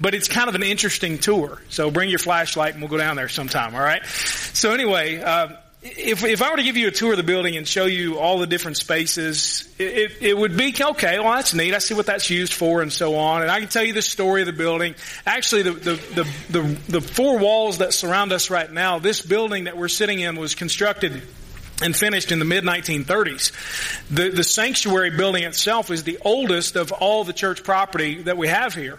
but it's kind of an interesting tour. So bring your flashlight and we'll go down there sometime, alright? So anyway, uh, if, if I were to give you a tour of the building and show you all the different spaces, it, it, would be okay. Well, that's neat. I see what that's used for, and so on. And I can tell you the story of the building. Actually, the the the the, the four walls that surround us right now, this building that we're sitting in was constructed and finished in the mid 1930s. The, the sanctuary building itself is the oldest of all the church property that we have here.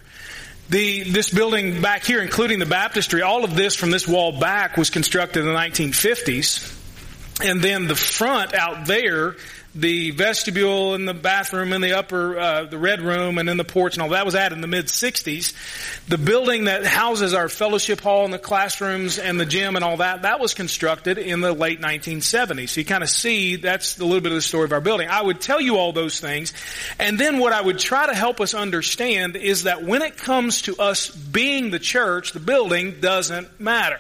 The, this building back here, including the baptistry, all of this from this wall back was constructed in the 1950s. And then the front out there the vestibule and the bathroom and the upper, uh, the red room and then the porch and all that was added in the mid 60s. The building that houses our fellowship hall and the classrooms and the gym and all that, that was constructed in the late 1970s. So you kind of see that's a little bit of the story of our building. I would tell you all those things. And then what I would try to help us understand is that when it comes to us being the church, the building doesn't matter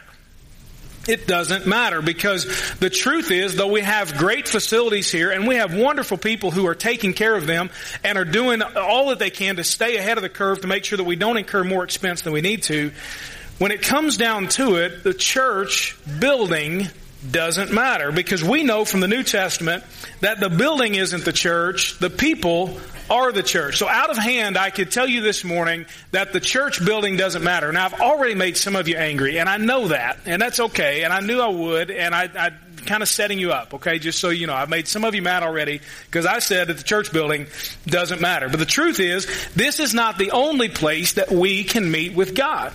it doesn't matter because the truth is, though we have great facilities here and we have wonderful people who are taking care of them and are doing all that they can to stay ahead of the curve to make sure that we don't incur more expense than we need to, when it comes down to it, the church building doesn't matter because we know from the New Testament that the building isn't the church, the people are the church. So out of hand, I could tell you this morning that the church building doesn't matter. Now I've already made some of you angry, and I know that, and that's okay, and I knew I would, and I, I kind of setting you up, okay? Just so you know, I've made some of you mad already because I said that the church building doesn't matter. But the truth is, this is not the only place that we can meet with God.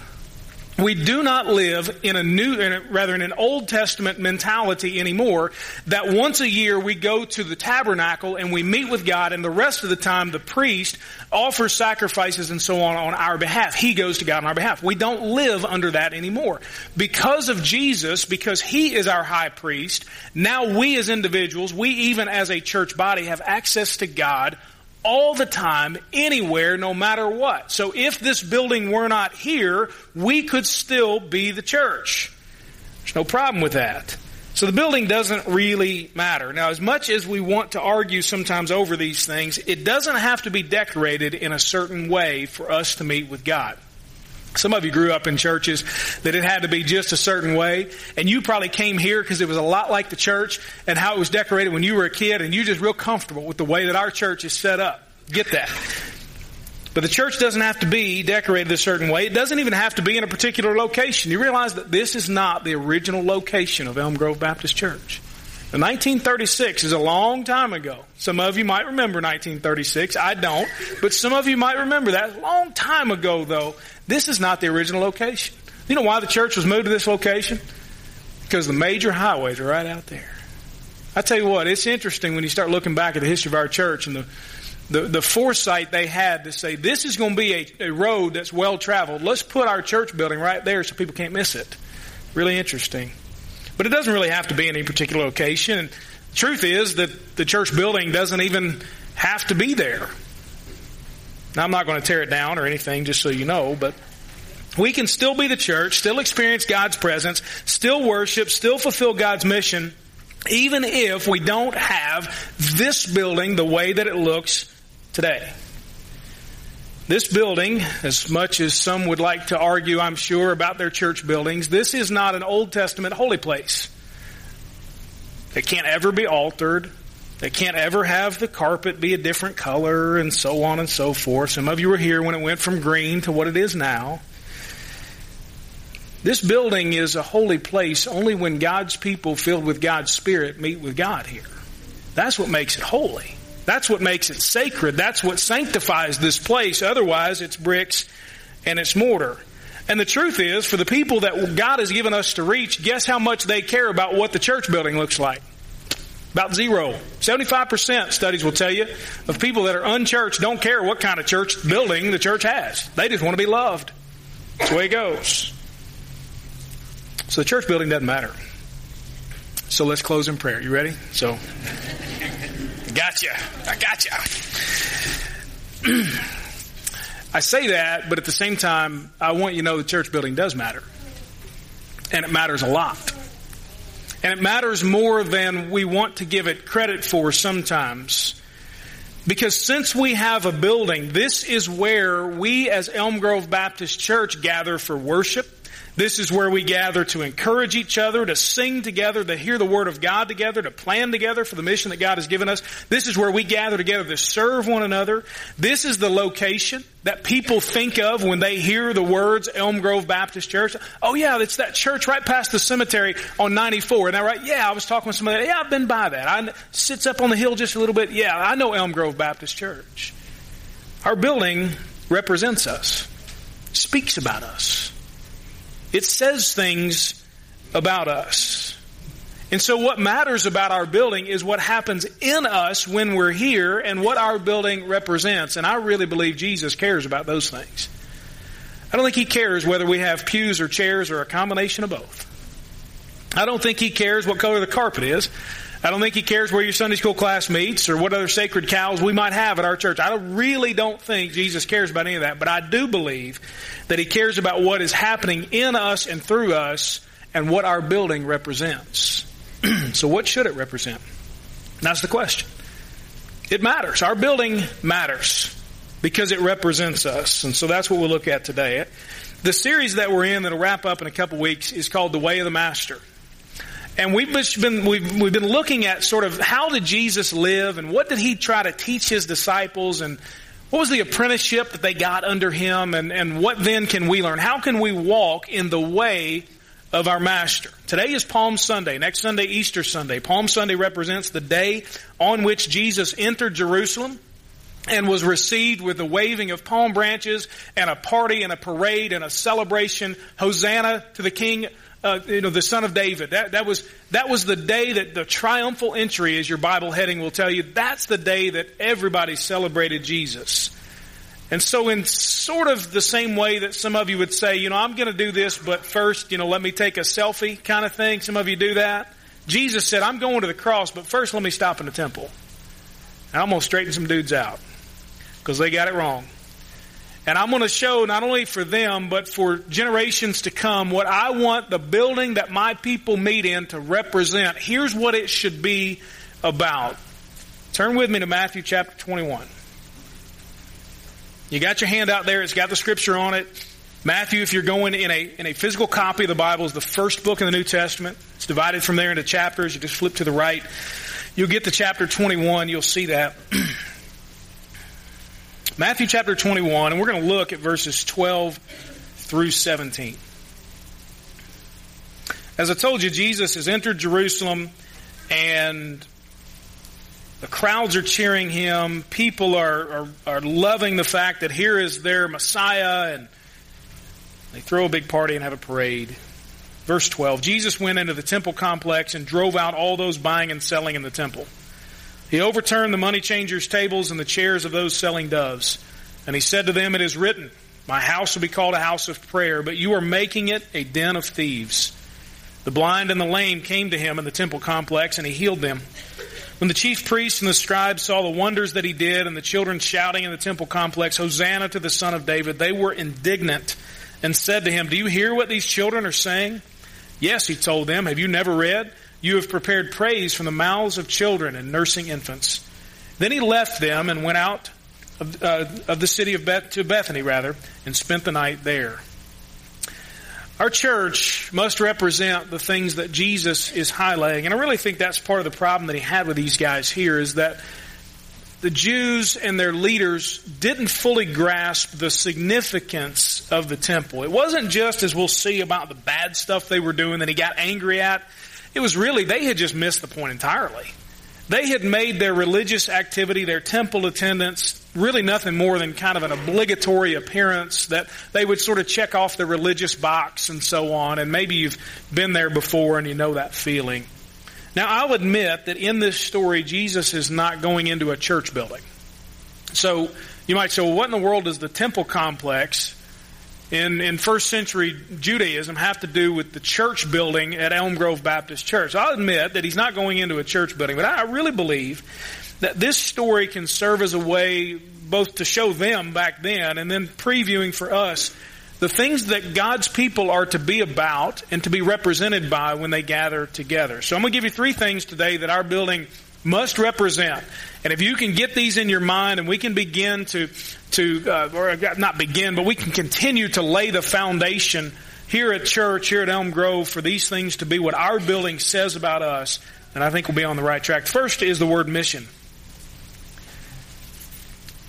We do not live in a new, in a, rather in an Old Testament mentality anymore that once a year we go to the tabernacle and we meet with God and the rest of the time the priest offers sacrifices and so on on our behalf. He goes to God on our behalf. We don't live under that anymore. Because of Jesus, because He is our high priest, now we as individuals, we even as a church body have access to God all the time, anywhere, no matter what. So if this building were not here, we could still be the church. There's no problem with that. So the building doesn't really matter. Now, as much as we want to argue sometimes over these things, it doesn't have to be decorated in a certain way for us to meet with God. Some of you grew up in churches that it had to be just a certain way, and you probably came here because it was a lot like the church and how it was decorated when you were a kid, and you're just real comfortable with the way that our church is set up. Get that. But the church doesn't have to be decorated a certain way. It doesn't even have to be in a particular location. You realize that this is not the original location of Elm Grove Baptist Church. The 1936 is a long time ago. Some of you might remember 1936. I don't. But some of you might remember that. Long time ago, though, this is not the original location. You know why the church was moved to this location? Because the major highways are right out there. I tell you what, it's interesting when you start looking back at the history of our church and the the, the foresight they had to say, this is going to be a, a road that's well traveled. Let's put our church building right there so people can't miss it. Really interesting. But it doesn't really have to be in any particular location. And the truth is that the church building doesn't even have to be there. Now, I'm not going to tear it down or anything, just so you know, but we can still be the church, still experience God's presence, still worship, still fulfill God's mission, even if we don't have this building the way that it looks today. This building, as much as some would like to argue, I'm sure, about their church buildings, this is not an Old Testament holy place. It can't ever be altered. They can't ever have the carpet be a different color and so on and so forth. Some of you were here when it went from green to what it is now. This building is a holy place only when God's people filled with God's Spirit meet with God here. That's what makes it holy. That's what makes it sacred. That's what sanctifies this place. Otherwise, it's bricks and it's mortar. And the truth is, for the people that God has given us to reach, guess how much they care about what the church building looks like? About zero. 75% studies will tell you of people that are unchurched don't care what kind of church building the church has. They just want to be loved. That's the way it goes. So the church building doesn't matter. So let's close in prayer. You ready? So, gotcha. I gotcha. I say that, but at the same time, I want you to know the church building does matter. And it matters a lot. And it matters more than we want to give it credit for sometimes. Because since we have a building, this is where we as Elm Grove Baptist Church gather for worship. This is where we gather to encourage each other, to sing together, to hear the Word of God together, to plan together for the mission that God has given us. This is where we gather together to serve one another. This is the location that people think of when they hear the words Elm Grove Baptist Church. Oh yeah, it's that church right past the cemetery on 94. Isn't that right? Yeah, I was talking with somebody. Yeah, I've been by that. I sits up on the hill just a little bit. Yeah, I know Elm Grove Baptist Church. Our building represents us, speaks about us. It says things about us. And so what matters about our building is what happens in us when we're here and what our building represents. And I really believe Jesus cares about those things. I don't think he cares whether we have pews or chairs or a combination of both. I don't think he cares what color the carpet is. I don't think he cares where your Sunday school class meets or what other sacred cows we might have at our church. I really don't think Jesus cares about any of that, but I do believe that he cares about what is happening in us and through us and what our building represents. so what should it represent? That's the question. It matters. Our building matters because it represents us. And so that's what we'll look at today. The series that we're in that'll wrap up in a couple weeks is called The Way of the Master. And we've been, we've, we've been looking at sort of how did Jesus live and what did he try to teach his disciples and what was the apprenticeship that they got under him and, and what then can we learn? How can we walk in the way of our master? Today is Palm Sunday. Next Sunday, Easter Sunday. Palm Sunday represents the day on which Jesus entered Jerusalem and was received with the waving of palm branches and a party and a parade and a celebration. Hosanna to the King uh, you know, the son of David. That, that was, that was the day that the triumphal entry, as your Bible heading will tell you, that's the day that everybody celebrated Jesus. And so in sort of the same way that some of you would say, you know, I'm going to do this, but first, you know, let me take a selfie kind of thing. Some of you do that. Jesus said, I'm going to the cross, but first let me stop in the temple. And I'm going to straighten some dudes out because they got it wrong. And I'm going to show not only for them, but for generations to come what I want the building that my people meet in to represent. Here's what it should be about. Turn with me to Matthew chapter 21. You got your hand out there. It's got the scripture on it. Matthew, if you're going in a, in a physical copy of the Bible, is the first book in the New Testament. It's divided from there into chapters. You just flip to the right. You'll get to chapter 21. You'll see that. Matthew chapter 21, and we're going to look at verses 12 through 17. As I told you, Jesus has entered Jerusalem and the crowds are cheering him. People are, are, are loving the fact that here is their Messiah and they throw a big party and have a parade. Verse 12 Jesus went into the temple complex and drove out all those buying and selling in the temple. He overturned the money changers' tables and the chairs of those selling doves. And he said to them, It is written, My house will be called a house of prayer, but you are making it a den of thieves. The blind and the lame came to him in the temple complex, and he healed them. When the chief priests and the scribes saw the wonders that he did, and the children shouting in the temple complex, Hosanna to the Son of David, they were indignant and said to him, Do you hear what these children are saying? Yes, he told them. Have you never read? You have prepared praise from the mouths of children and nursing infants. Then he left them and went out of, uh, of the city of Beth, to Bethany, rather, and spent the night there. Our church must represent the things that Jesus is highlighting. And I really think that's part of the problem that he had with these guys here is that the Jews and their leaders didn't fully grasp the significance of the temple. It wasn't just, as we'll see, about the bad stuff they were doing that he got angry at. It was really, they had just missed the point entirely. They had made their religious activity, their temple attendance, really nothing more than kind of an obligatory appearance that they would sort of check off the religious box and so on. And maybe you've been there before and you know that feeling. Now, I'll admit that in this story, Jesus is not going into a church building. So you might say, well, what in the world does the temple complex in, in first century Judaism have to do with the church building at Elm Grove Baptist Church. I'll admit that he's not going into a church building, but I really believe that this story can serve as a way both to show them back then and then previewing for us the things that God's people are to be about and to be represented by when they gather together. So I'm going to give you three things today that our building must represent. And if you can get these in your mind and we can begin to, to, uh, or not begin, but we can continue to lay the foundation here at church, here at Elm Grove, for these things to be what our building says about us, then I think we'll be on the right track. First is the word mission.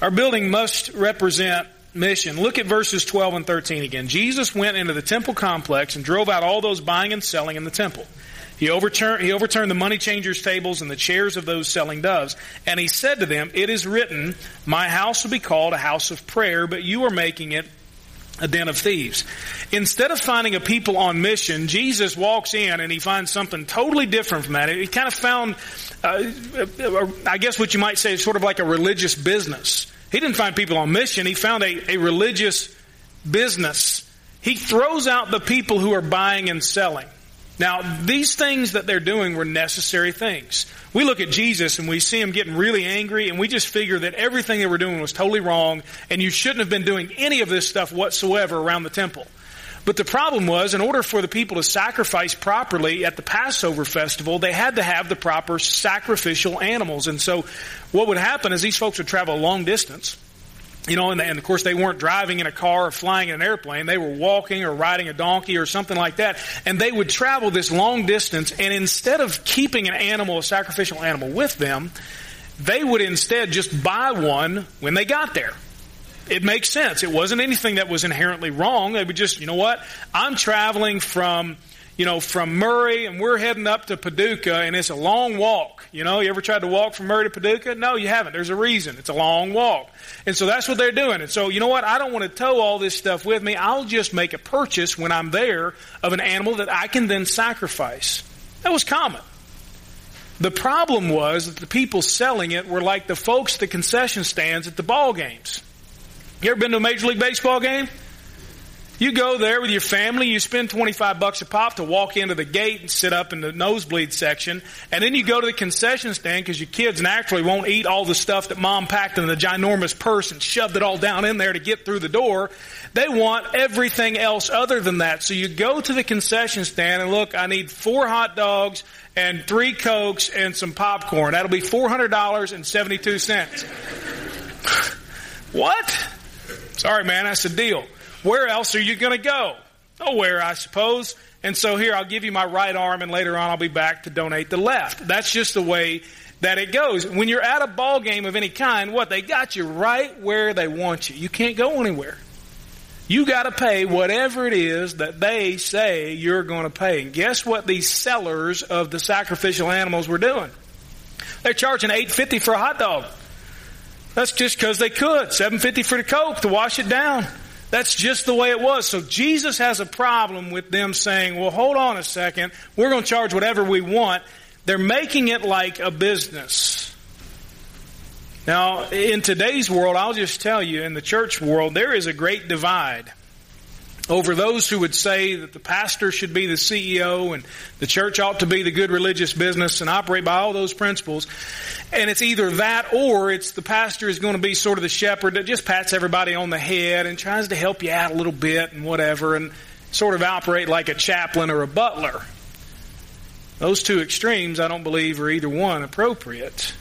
Our building must represent mission. Look at verses 12 and 13 again. Jesus went into the temple complex and drove out all those buying and selling in the temple. He overturned, he overturned the money changers' tables and the chairs of those selling doves. And he said to them, It is written, My house will be called a house of prayer, but you are making it a den of thieves. Instead of finding a people on mission, Jesus walks in and he finds something totally different from that. He kind of found, uh, I guess what you might say is sort of like a religious business. He didn't find people on mission. He found a, a religious business. He throws out the people who are buying and selling. Now, these things that they're doing were necessary things. We look at Jesus and we see him getting really angry and we just figure that everything they were doing was totally wrong and you shouldn't have been doing any of this stuff whatsoever around the temple. But the problem was, in order for the people to sacrifice properly at the Passover festival, they had to have the proper sacrificial animals. And so what would happen is these folks would travel a long distance you know, and, and, of course they weren't driving in a car or flying in an airplane. They were walking or riding a donkey or something like that. And they would travel this long distance and instead of keeping an animal, a sacrificial animal with them, they would instead just buy one when they got there. It makes sense. It wasn't anything that was inherently wrong. They would just, you know what? I'm traveling from you know, from Murray and we're heading up to Paducah and it's a long walk. You know, you ever tried to walk from Murray to Paducah? No, you haven't. There's a reason. It's a long walk. And so that's what they're doing. And so, you know what? I don't want to tow all this stuff with me. I'll just make a purchase when I'm there of an animal that I can then sacrifice. That was common. The problem was that the people selling it were like the folks at the concession stands at the ball games. You ever been to a Major League Baseball game? You go there with your family, you spend 25 bucks a pop to walk into the gate and sit up in the nosebleed section, and then you go to the concession stand because your kids naturally won't eat all the stuff that mom packed in the ginormous purse and shoved it all down in there to get through the door. They want everything else other than that. So you go to the concession stand and look, I need four hot dogs and three cokes and some popcorn. That'll be $400.72. what? Sorry man, that's the deal. Where else are you going to go? Nowhere, I suppose. And so here, I'll give you my right arm and later on I'll be back to donate the left. That's just the way that it goes. When you're at a ball game of any kind, what? They got you right where they want you. You can't go anywhere. You got to pay whatever it is that they say you're going to pay. And guess what these sellers of the sacrificial animals were doing? They're charging 850 for a hot dog. That's just because they could. 750 for the coke to wash it down. That's just the way it was. So Jesus has a problem with them saying, well, hold on a second. We're going to charge whatever we want. They're making it like a business. Now, in today's world, I'll just tell you, in the church world, there is a great divide over those who would say that the pastor should be the CEO and the church ought to be the good religious business and operate by all those principles. And it's either that or it's the pastor is going to be sort of the shepherd that just pats everybody on the head and tries to help you out a little bit and whatever and sort of operate like a chaplain or a butler. Those two extremes, I don't believe, are either one appropriate.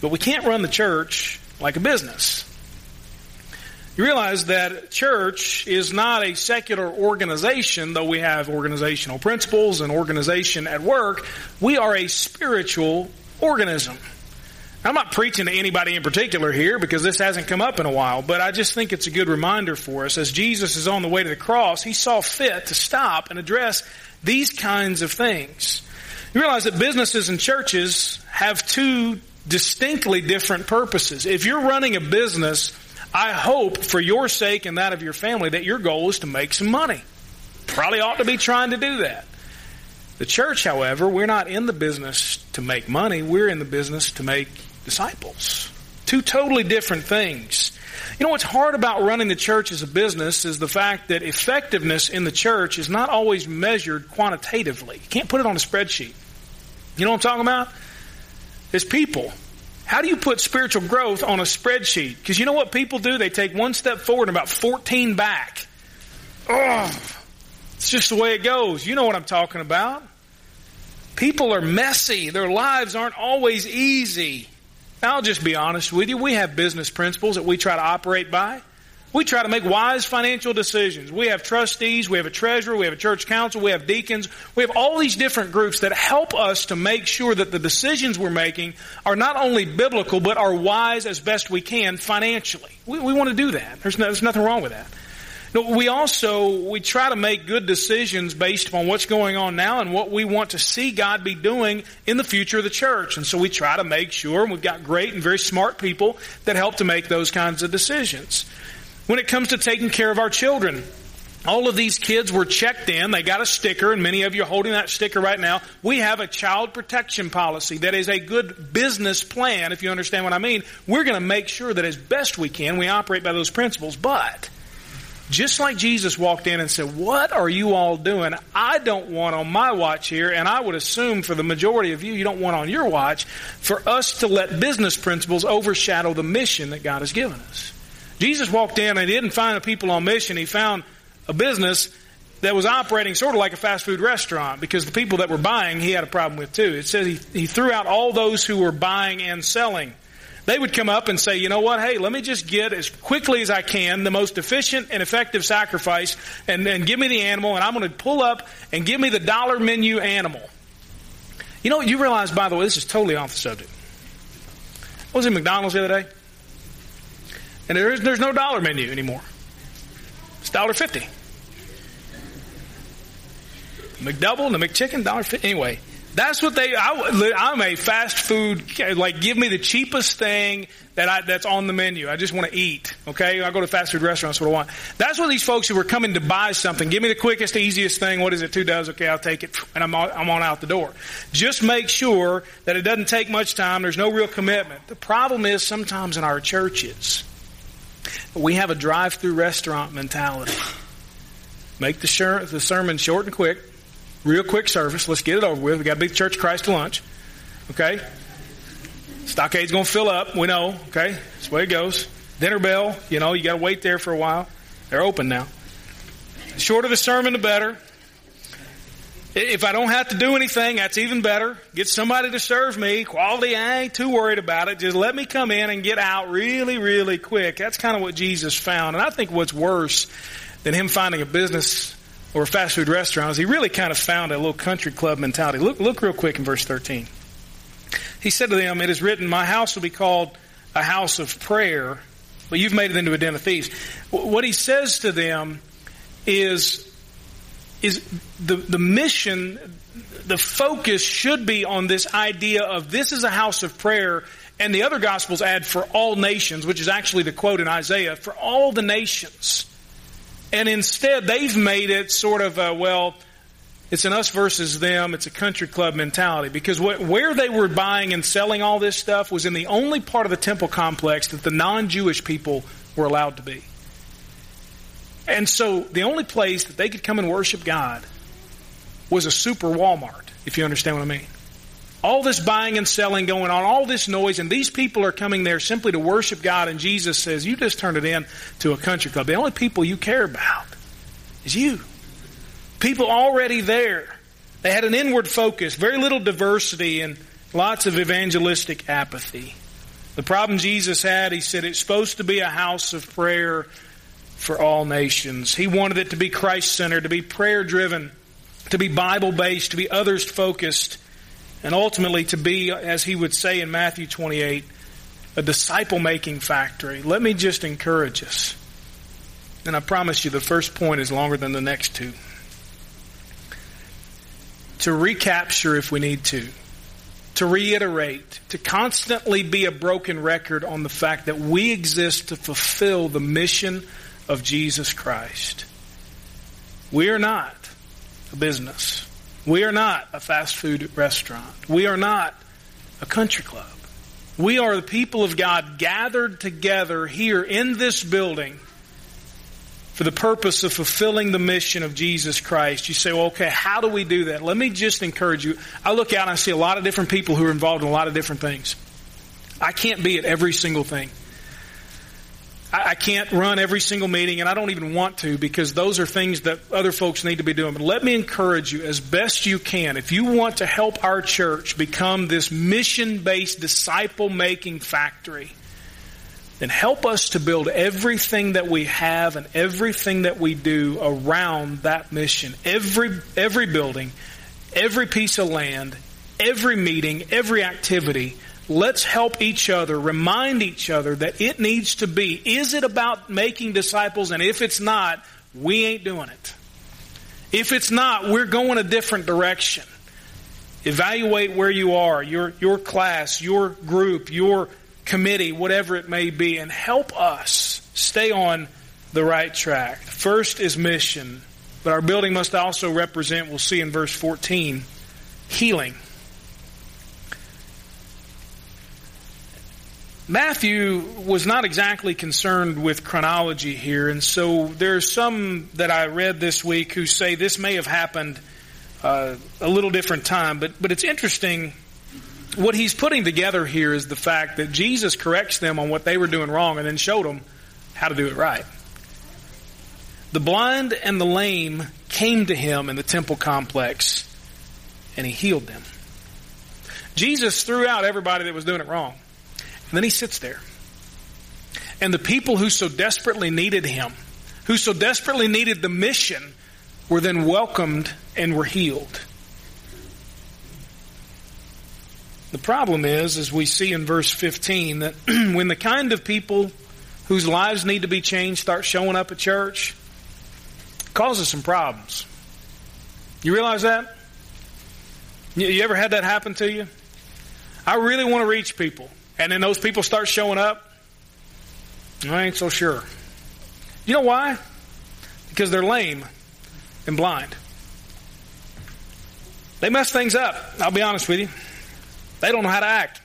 But we can't run the church like a business. You realize that church is not a secular organization, though we have organizational principles and organization at work. We are a spiritual organism. I'm not preaching to anybody in particular here because this hasn't come up in a while, but I just think it's a good reminder for us. As Jesus is on the way to the cross, he saw fit to stop and address these kinds of things. You realize that businesses and churches have two distinctly different purposes. If you're running a business, I hope for your sake and that of your family that your goal is to make some money. Probably ought to be trying to do that. The church, however, we're not in the business to make money. We're in the business to make disciples. Two totally different things. You know what's hard about running the church as a business is the fact that effectiveness in the church is not always measured quantitatively. You can't put it on a spreadsheet. You know what I'm talking about? It's people. How do you put spiritual growth on a spreadsheet? Because you know what people do? They take one step forward and about 14 back. Oh, it's just the way it goes. You know what I'm talking about. People are messy. Their lives aren't always easy. I'll just be honest with you. We have business principles that we try to operate by. We try to make wise financial decisions. We have trustees, we have a treasurer, we have a church council, we have deacons. We have all these different groups that help us to make sure that the decisions we're making are not only biblical, but are wise as best we can financially. We, we want to do that. There's, no, there's nothing wrong with that. No, we also, we try to make good decisions based upon what's going on now and what we want to see God be doing in the future of the church. And so we try to make sure, and we've got great and very smart people that help to make those kinds of decisions. When it comes to taking care of our children, all of these kids were checked in. They got a sticker, and many of you are holding that sticker right now. We have a child protection policy that is a good business plan, if you understand what I mean. We're going to make sure that as best we can, we operate by those principles. But, just like Jesus walked in and said, What are you all doing? I don't want on my watch here, and I would assume for the majority of you, you don't want on your watch, for us to let business principles overshadow the mission that God has given us. Jesus walked in and he didn't find the people on mission. He found a business that was operating sort of like a fast food restaurant because the people that were buying he had a problem with too. It says he, he threw out all those who were buying and selling. They would come up and say, you know what, hey, let me just get as quickly as I can the most efficient and effective sacrifice and then give me the animal and I'm going to pull up and give me the dollar menu animal. You know, you realize, by the way, this is totally off the subject. I was in McDonald's the other day. And there is, there's no dollar menu anymore. It's dollar fifty. McDouble and the McChicken, dollar fifty. Anyway, that's what they. I, I'm a fast food. Like, give me the cheapest thing that I, that's on the menu. I just want to eat. Okay, I go to fast food restaurants. What I want. That's what these folks who were coming to buy something. Give me the quickest, easiest thing. What is it? Two does. Okay, I'll take it, and I'm on, I'm on out the door. Just make sure that it doesn't take much time. There's no real commitment. The problem is sometimes in our churches we have a drive-through restaurant mentality. Make the, the sermon short and quick, real quick service. Let's get it over with. We got be the Church of Christ to lunch. Okay? Stockade's going to fill up. We know. Okay? That's the way it goes. Dinner bell. You know, you got to wait there for a while. They're open now. The shorter the sermon, the better. If I don't have to do anything, that's even better. Get somebody to serve me. Quality, I ain't too worried about it. Just let me come in and get out really, really quick. That's kind of what Jesus found. And I think what's worse than him finding a business or fast food restaurant is he really kind of found a little country club mentality. Look, look real quick in verse 13. He said to them, It is written, My house will be called a house of prayer, but you've made it into a den of thieves. What he says to them is, is the, the mission, the focus should be on this idea of this is a house of prayer, and the other gospels add for all nations, which is actually the quote in Isaiah, for all the nations. And instead, they've made it sort of a, well, it's an us versus them, it's a country club mentality. Because where they were buying and selling all this stuff was in the only part of the temple complex that the non Jewish people were allowed to be. And so the only place that they could come and worship God was a super Walmart, if you understand what I mean. All this buying and selling going on, all this noise, and these people are coming there simply to worship God, and Jesus says, You just turn it in to a country club. The only people you care about is you. People already there. They had an inward focus, very little diversity, and lots of evangelistic apathy. The problem Jesus had, he said, it's supposed to be a house of prayer for all nations. He wanted it to be Christ centered, to be prayer driven, to be Bible based, to be others focused, and ultimately to be, as he would say in Matthew 28, a disciple making factory. Let me just encourage us. And I promise you, the first point is longer than the next two. To recapture if we need to, to reiterate, to constantly be a broken record on the fact that we exist to fulfill the mission of Jesus Christ. We are not a business. We are not a fast food restaurant. We are not a country club. We are the people of God gathered together here in this building for the purpose of fulfilling the mission of Jesus Christ. You say, well, okay, how do we do that? Let me just encourage you. I look out and I see a lot of different people who are involved in a lot of different things. I can't be at every single thing. I can't run every single meeting, and I don't even want to because those are things that other folks need to be doing. But let me encourage you as best you can. If you want to help our church become this mission based disciple making factory, then help us to build everything that we have and everything that we do around that mission. Every, every building, every piece of land, every meeting, every activity Let's help each other, remind each other that it needs to be. Is it about making disciples? And if it's not, we ain't doing it. If it's not, we're going a different direction. Evaluate where you are, your, your class, your group, your committee, whatever it may be, and help us stay on the right track. First is mission, but our building must also represent, we'll see in verse 14, healing. Matthew was not exactly concerned with chronology here, and so there are some that I read this week who say this may have happened uh, a little different time, but but it's interesting. What he's putting together here is the fact that Jesus corrects them on what they were doing wrong, and then showed them how to do it right. The blind and the lame came to him in the temple complex, and he healed them. Jesus threw out everybody that was doing it wrong. And then he sits there. And the people who so desperately needed him, who so desperately needed the mission, were then welcomed and were healed. The problem is, as we see in verse 15, that when the kind of people whose lives need to be changed start showing up at church, causes some problems. You realize that? You ever had that happen to you? I really want to reach people and then those people start showing up, I ain't so sure. You know why? Because they're lame and blind. They mess things up. I'll be honest with you. They don't know how to act.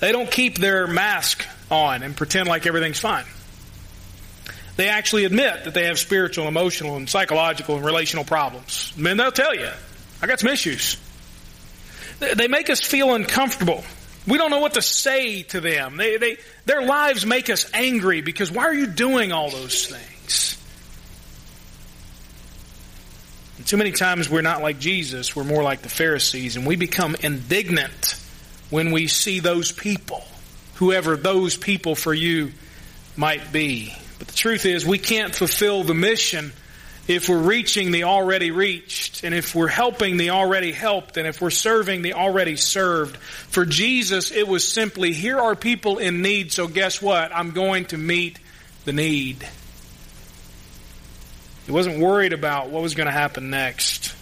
They don't keep their mask on and pretend like everything's fine. They actually admit that they have spiritual, emotional, and psychological and relational problems. Men, they'll tell you, I got some issues. They make us feel uncomfortable we don't know what to say to them. They, they, their lives make us angry because why are you doing all those things? And too many times we're not like Jesus, we're more like the Pharisees, and we become indignant when we see those people, whoever those people for you might be. But the truth is, we can't fulfill the mission if we're reaching the already reached, and if we're helping the already helped, and if we're serving the already served. For Jesus, it was simply, here are people in need, so guess what? I'm going to meet the need. He wasn't worried about what was going to happen next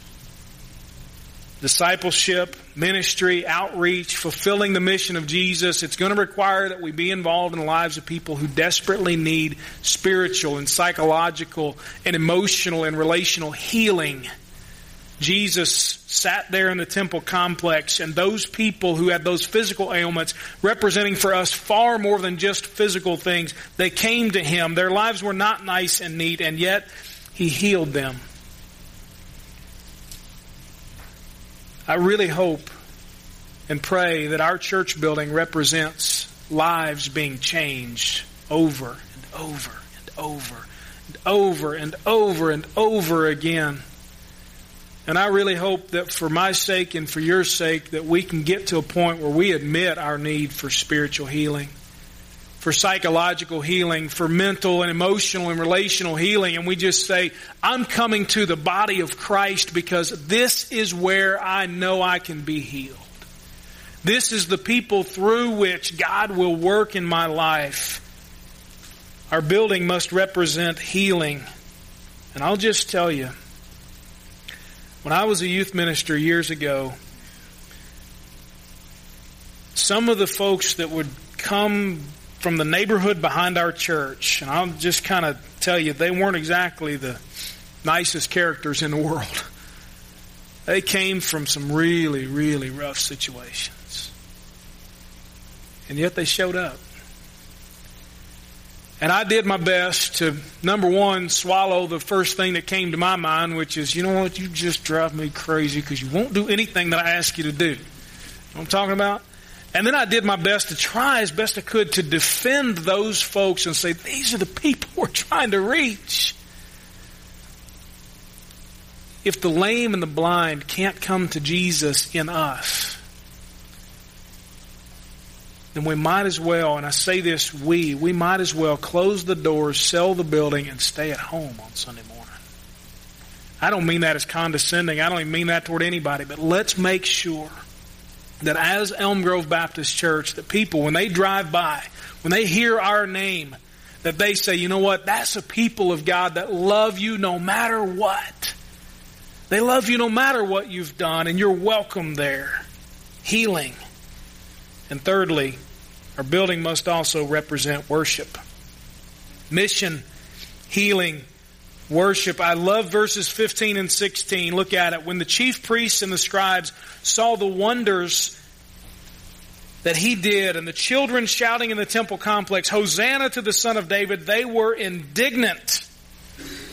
discipleship, ministry, outreach, fulfilling the mission of Jesus, it's going to require that we be involved in the lives of people who desperately need spiritual and psychological and emotional and relational healing. Jesus sat there in the temple complex and those people who had those physical ailments representing for us far more than just physical things, they came to Him. Their lives were not nice and neat and yet He healed them. I really hope and pray that our church building represents lives being changed over and over and over and over and over and over again. And I really hope that for my sake and for your sake that we can get to a point where we admit our need for spiritual healing for psychological healing, for mental and emotional and relational healing, and we just say, I'm coming to the body of Christ because this is where I know I can be healed. This is the people through which God will work in my life. Our building must represent healing. And I'll just tell you, when I was a youth minister years ago, some of the folks that would come from the neighborhood behind our church, and I'll just kind of tell you, they weren't exactly the nicest characters in the world. They came from some really, really rough situations. And yet they showed up. And I did my best to, number one, swallow the first thing that came to my mind, which is, you know what, you just drive me crazy because you won't do anything that I ask you to do. You know what I'm talking about? And then I did my best to try as best I could to defend those folks and say, these are the people we're trying to reach. If the lame and the blind can't come to Jesus in us, then we might as well, and I say this, we, we might as well close the doors, sell the building, and stay at home on Sunday morning. I don't mean that as condescending. I don't even mean that toward anybody, but let's make sure that as Elm Grove Baptist Church, that people, when they drive by, when they hear our name, that they say, you know what, that's a people of God that love you no matter what. They love you no matter what you've done, and you're welcome there. Healing. And thirdly, our building must also represent worship. Mission, healing, worship. I love verses 15 and 16. Look at it. When the chief priests and the scribes saw the wonders that he did and the children shouting in the temple complex, Hosanna to the son of David, they were indignant.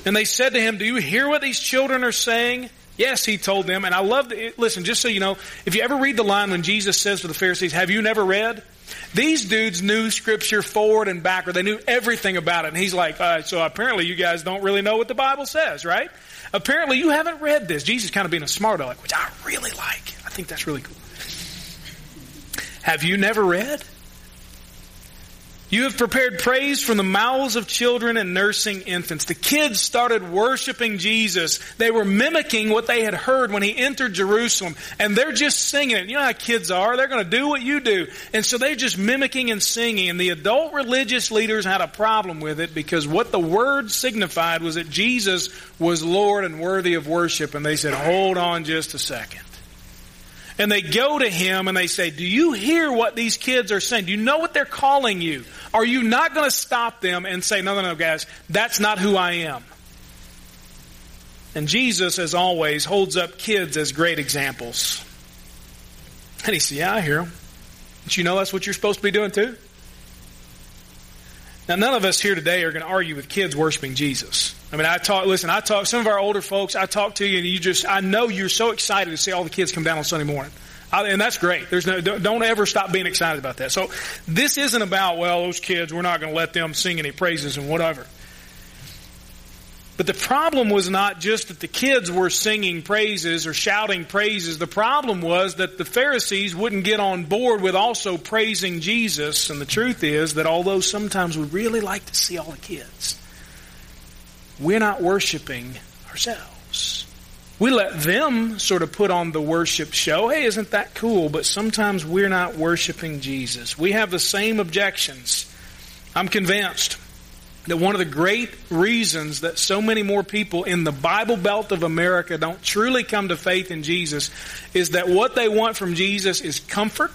And they said to him, Do you hear what these children are saying? Yes, he told them. And I love listen, just so you know, if you ever read the line when Jesus says to the Pharisees, Have you never read? These dudes knew scripture forward and backward. They knew everything about it. And he's like, so apparently you guys don't really know what the Bible says, right? Apparently you haven't read this. Jesus kind of being a smart aleck, which I really like. I think that's really cool. Have you never read? You have prepared praise from the mouths of children and nursing infants. The kids started worshiping Jesus. They were mimicking what they had heard when he entered Jerusalem. And they're just singing it. You know how kids are. They're going to do what you do. And so they're just mimicking and singing. And the adult religious leaders had a problem with it because what the word signified was that Jesus was Lord and worthy of worship. And they said, hold on just a second and they go to him and they say, Do you hear what these kids are saying? Do you know what they're calling you? Are you not going to stop them and say, No, no, no, guys, that's not who I am? And Jesus, as always, holds up kids as great examples. And he says, Yeah, I hear them. But you know that's what you're supposed to be doing too? Now, none of us here today are going to argue with kids worshiping Jesus. I mean, I talk, listen, I talk, some of our older folks, I talk to you and you just, I know you're so excited to see all the kids come down on Sunday morning. And that's great. There's no, don't ever stop being excited about that. So this isn't about, well, those kids, we're not going to let them sing any praises and whatever. But the problem was not just that the kids were singing praises or shouting praises. The problem was that the Pharisees wouldn't get on board with also praising Jesus. And the truth is that although sometimes we really like to see all the kids, we're not worshiping ourselves. We let them sort of put on the worship show. Hey, isn't that cool? But sometimes we're not worshiping Jesus. We have the same objections. I'm convinced that one of the great reasons that so many more people in the Bible Belt of America don't truly come to faith in Jesus is that what they want from Jesus is comfort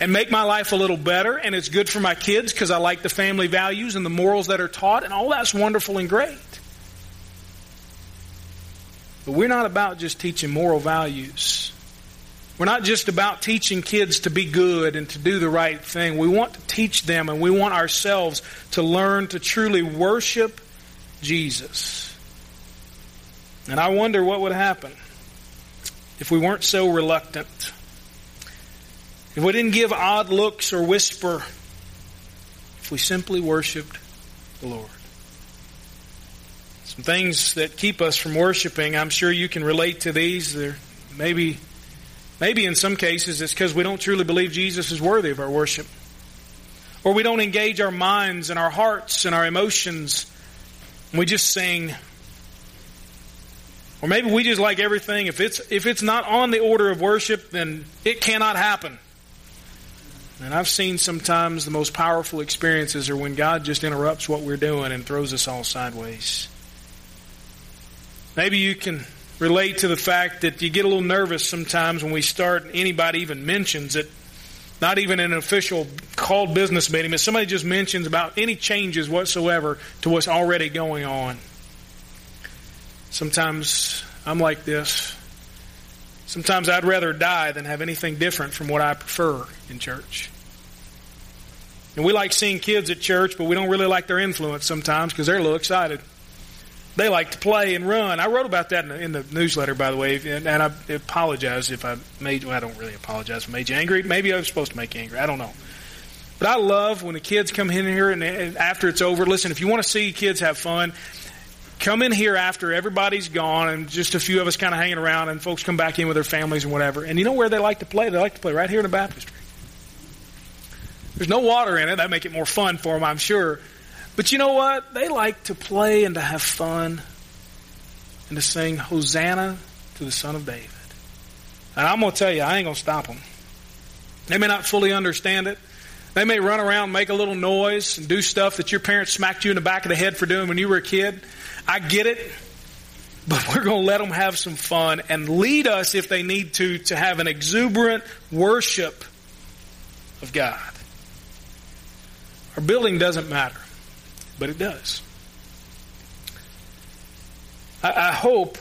and make my life a little better and it's good for my kids because I like the family values and the morals that are taught and all that's wonderful and great. But we're not about just teaching moral values. We're not just about teaching kids to be good and to do the right thing. We want to teach them and we want ourselves to learn to truly worship Jesus. And I wonder what would happen if we weren't so reluctant. If we didn't give odd looks or whisper. If we simply worshiped the Lord. Some things that keep us from worshiping, I'm sure you can relate to these. There maybe maybe in some cases it's because we don't truly believe Jesus is worthy of our worship. Or we don't engage our minds and our hearts and our emotions. And we just sing. Or maybe we just like everything. If it's if it's not on the order of worship, then it cannot happen. And I've seen sometimes the most powerful experiences are when God just interrupts what we're doing and throws us all sideways. Maybe you can relate to the fact that you get a little nervous sometimes when we start, anybody even mentions it, not even an official called business meeting, but somebody just mentions about any changes whatsoever to what's already going on. Sometimes I'm like this. Sometimes I'd rather die than have anything different from what I prefer in church. And we like seeing kids at church, but we don't really like their influence sometimes because they're a little excited. They like to play and run. I wrote about that in the, in the newsletter, by the way, and, and I apologize if I made. Well, I don't really apologize I made you angry. Maybe I was supposed to make you angry. I don't know. But I love when the kids come in here and, and after it's over. Listen, if you want to see kids have fun, come in here after everybody's gone and just a few of us kind of hanging around, and folks come back in with their families and whatever. And you know where they like to play? They like to play right here in the baptistry. There's no water in it. That make it more fun for them, I'm sure. But you know what? They like to play and to have fun and to sing Hosanna to the Son of David. And I'm going to tell you, I ain't going to stop them. They may not fully understand it. They may run around, make a little noise, and do stuff that your parents smacked you in the back of the head for doing when you were a kid. I get it. But we're going to let them have some fun and lead us, if they need to, to have an exuberant worship of God. Our building doesn't matter but it does. I, I hope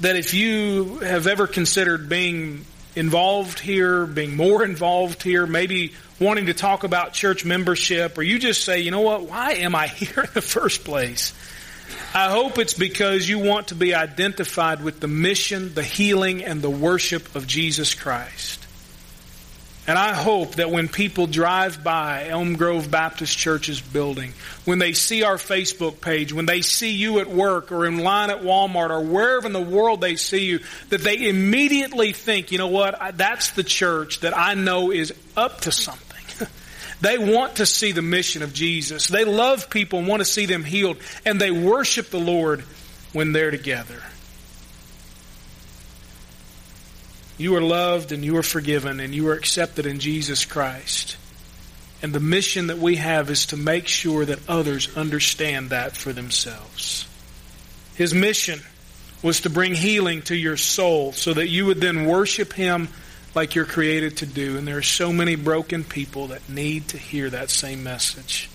that if you have ever considered being involved here, being more involved here, maybe wanting to talk about church membership, or you just say, you know what, why am I here in the first place? I hope it's because you want to be identified with the mission, the healing, and the worship of Jesus Christ. And I hope that when people drive by Elm Grove Baptist Church's building, when they see our Facebook page, when they see you at work or in line at Walmart or wherever in the world they see you, that they immediately think, you know what, that's the church that I know is up to something. they want to see the mission of Jesus. They love people and want to see them healed, and they worship the Lord when they're together. You are loved and you are forgiven and you are accepted in Jesus Christ. And the mission that we have is to make sure that others understand that for themselves. His mission was to bring healing to your soul so that you would then worship Him like you're created to do. And there are so many broken people that need to hear that same message.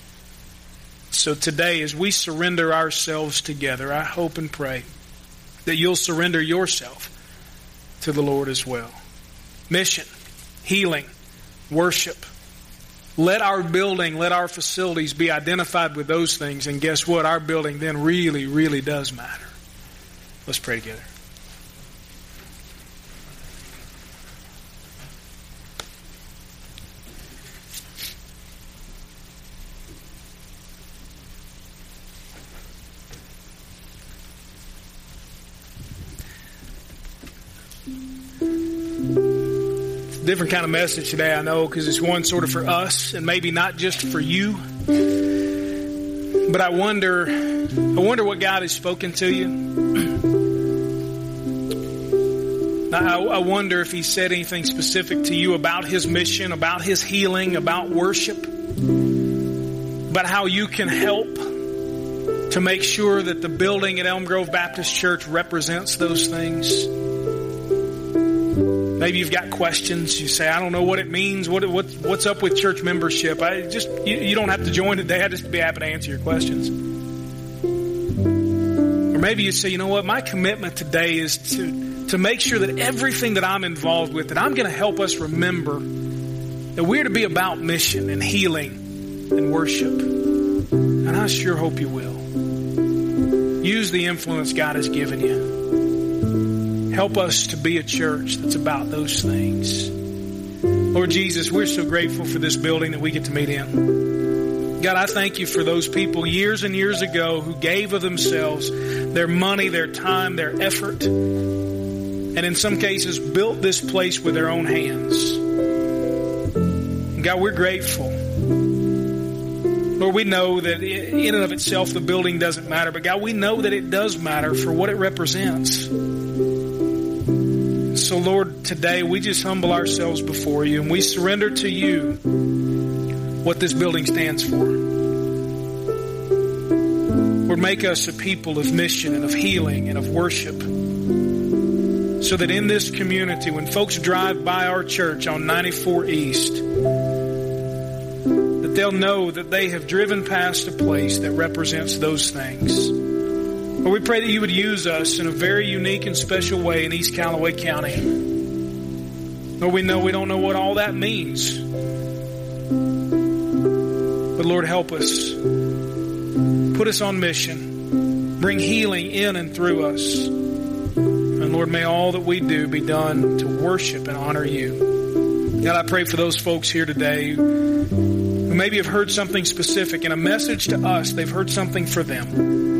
So today, as we surrender ourselves together, I hope and pray that you'll surrender yourself to the Lord as well. Mission, healing, worship. Let our building, let our facilities be identified with those things, and guess what? Our building then really, really does matter. Let's pray together. Different kind of message today, I know, because it's one sort of for us and maybe not just for you. But I wonder, I wonder what God has spoken to you. I, I wonder if He said anything specific to you about His mission, about His healing, about worship, about how you can help to make sure that the building at Elm Grove Baptist Church represents those things. Maybe you've got questions. You say, I don't know what it means. What, what what's up with church membership? I just you, you don't have to join today. I just be happy to answer your questions. Or maybe you say, you know what? My commitment today is to to make sure that everything that I'm involved with, that I'm going to help us remember that we're to be about mission and healing and worship. And I sure hope you will. Use the influence God has given you. Help us to be a church that's about those things. Lord Jesus, we're so grateful for this building that we get to meet in. God, I thank you for those people years and years ago who gave of themselves, their money, their time, their effort, and in some cases built this place with their own hands. God, we're grateful. Lord, we know that in and of itself the building doesn't matter, but God, we know that it does matter for what it represents. So, Lord, today we just humble ourselves before you and we surrender to you what this building stands for. Lord, make us a people of mission and of healing and of worship. So that in this community, when folks drive by our church on 94 East, that they'll know that they have driven past a place that represents those things. Lord, we pray that you would use us in a very unique and special way in East Callaway County. Lord, we know we don't know what all that means. But Lord, help us. Put us on mission. Bring healing in and through us. And Lord, may all that we do be done to worship and honor you. God, I pray for those folks here today who maybe have heard something specific in a message to us. They've heard something for them.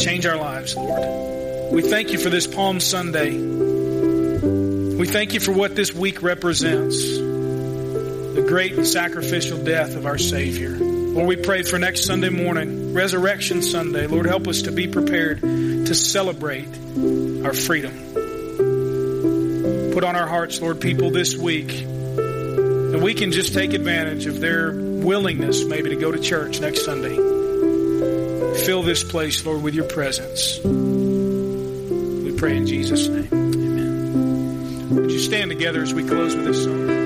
Change our lives, Lord. We thank you for this Palm Sunday. We thank you for what this week represents the great and sacrificial death of our Savior. Lord, we pray for next Sunday morning, Resurrection Sunday. Lord, help us to be prepared to celebrate our freedom. Put on our hearts, Lord, people this week that we can just take advantage of their willingness maybe to go to church next Sunday. Fill this place, Lord, with your presence. We pray in Jesus' name. Amen. Would you stand together as we close with this song?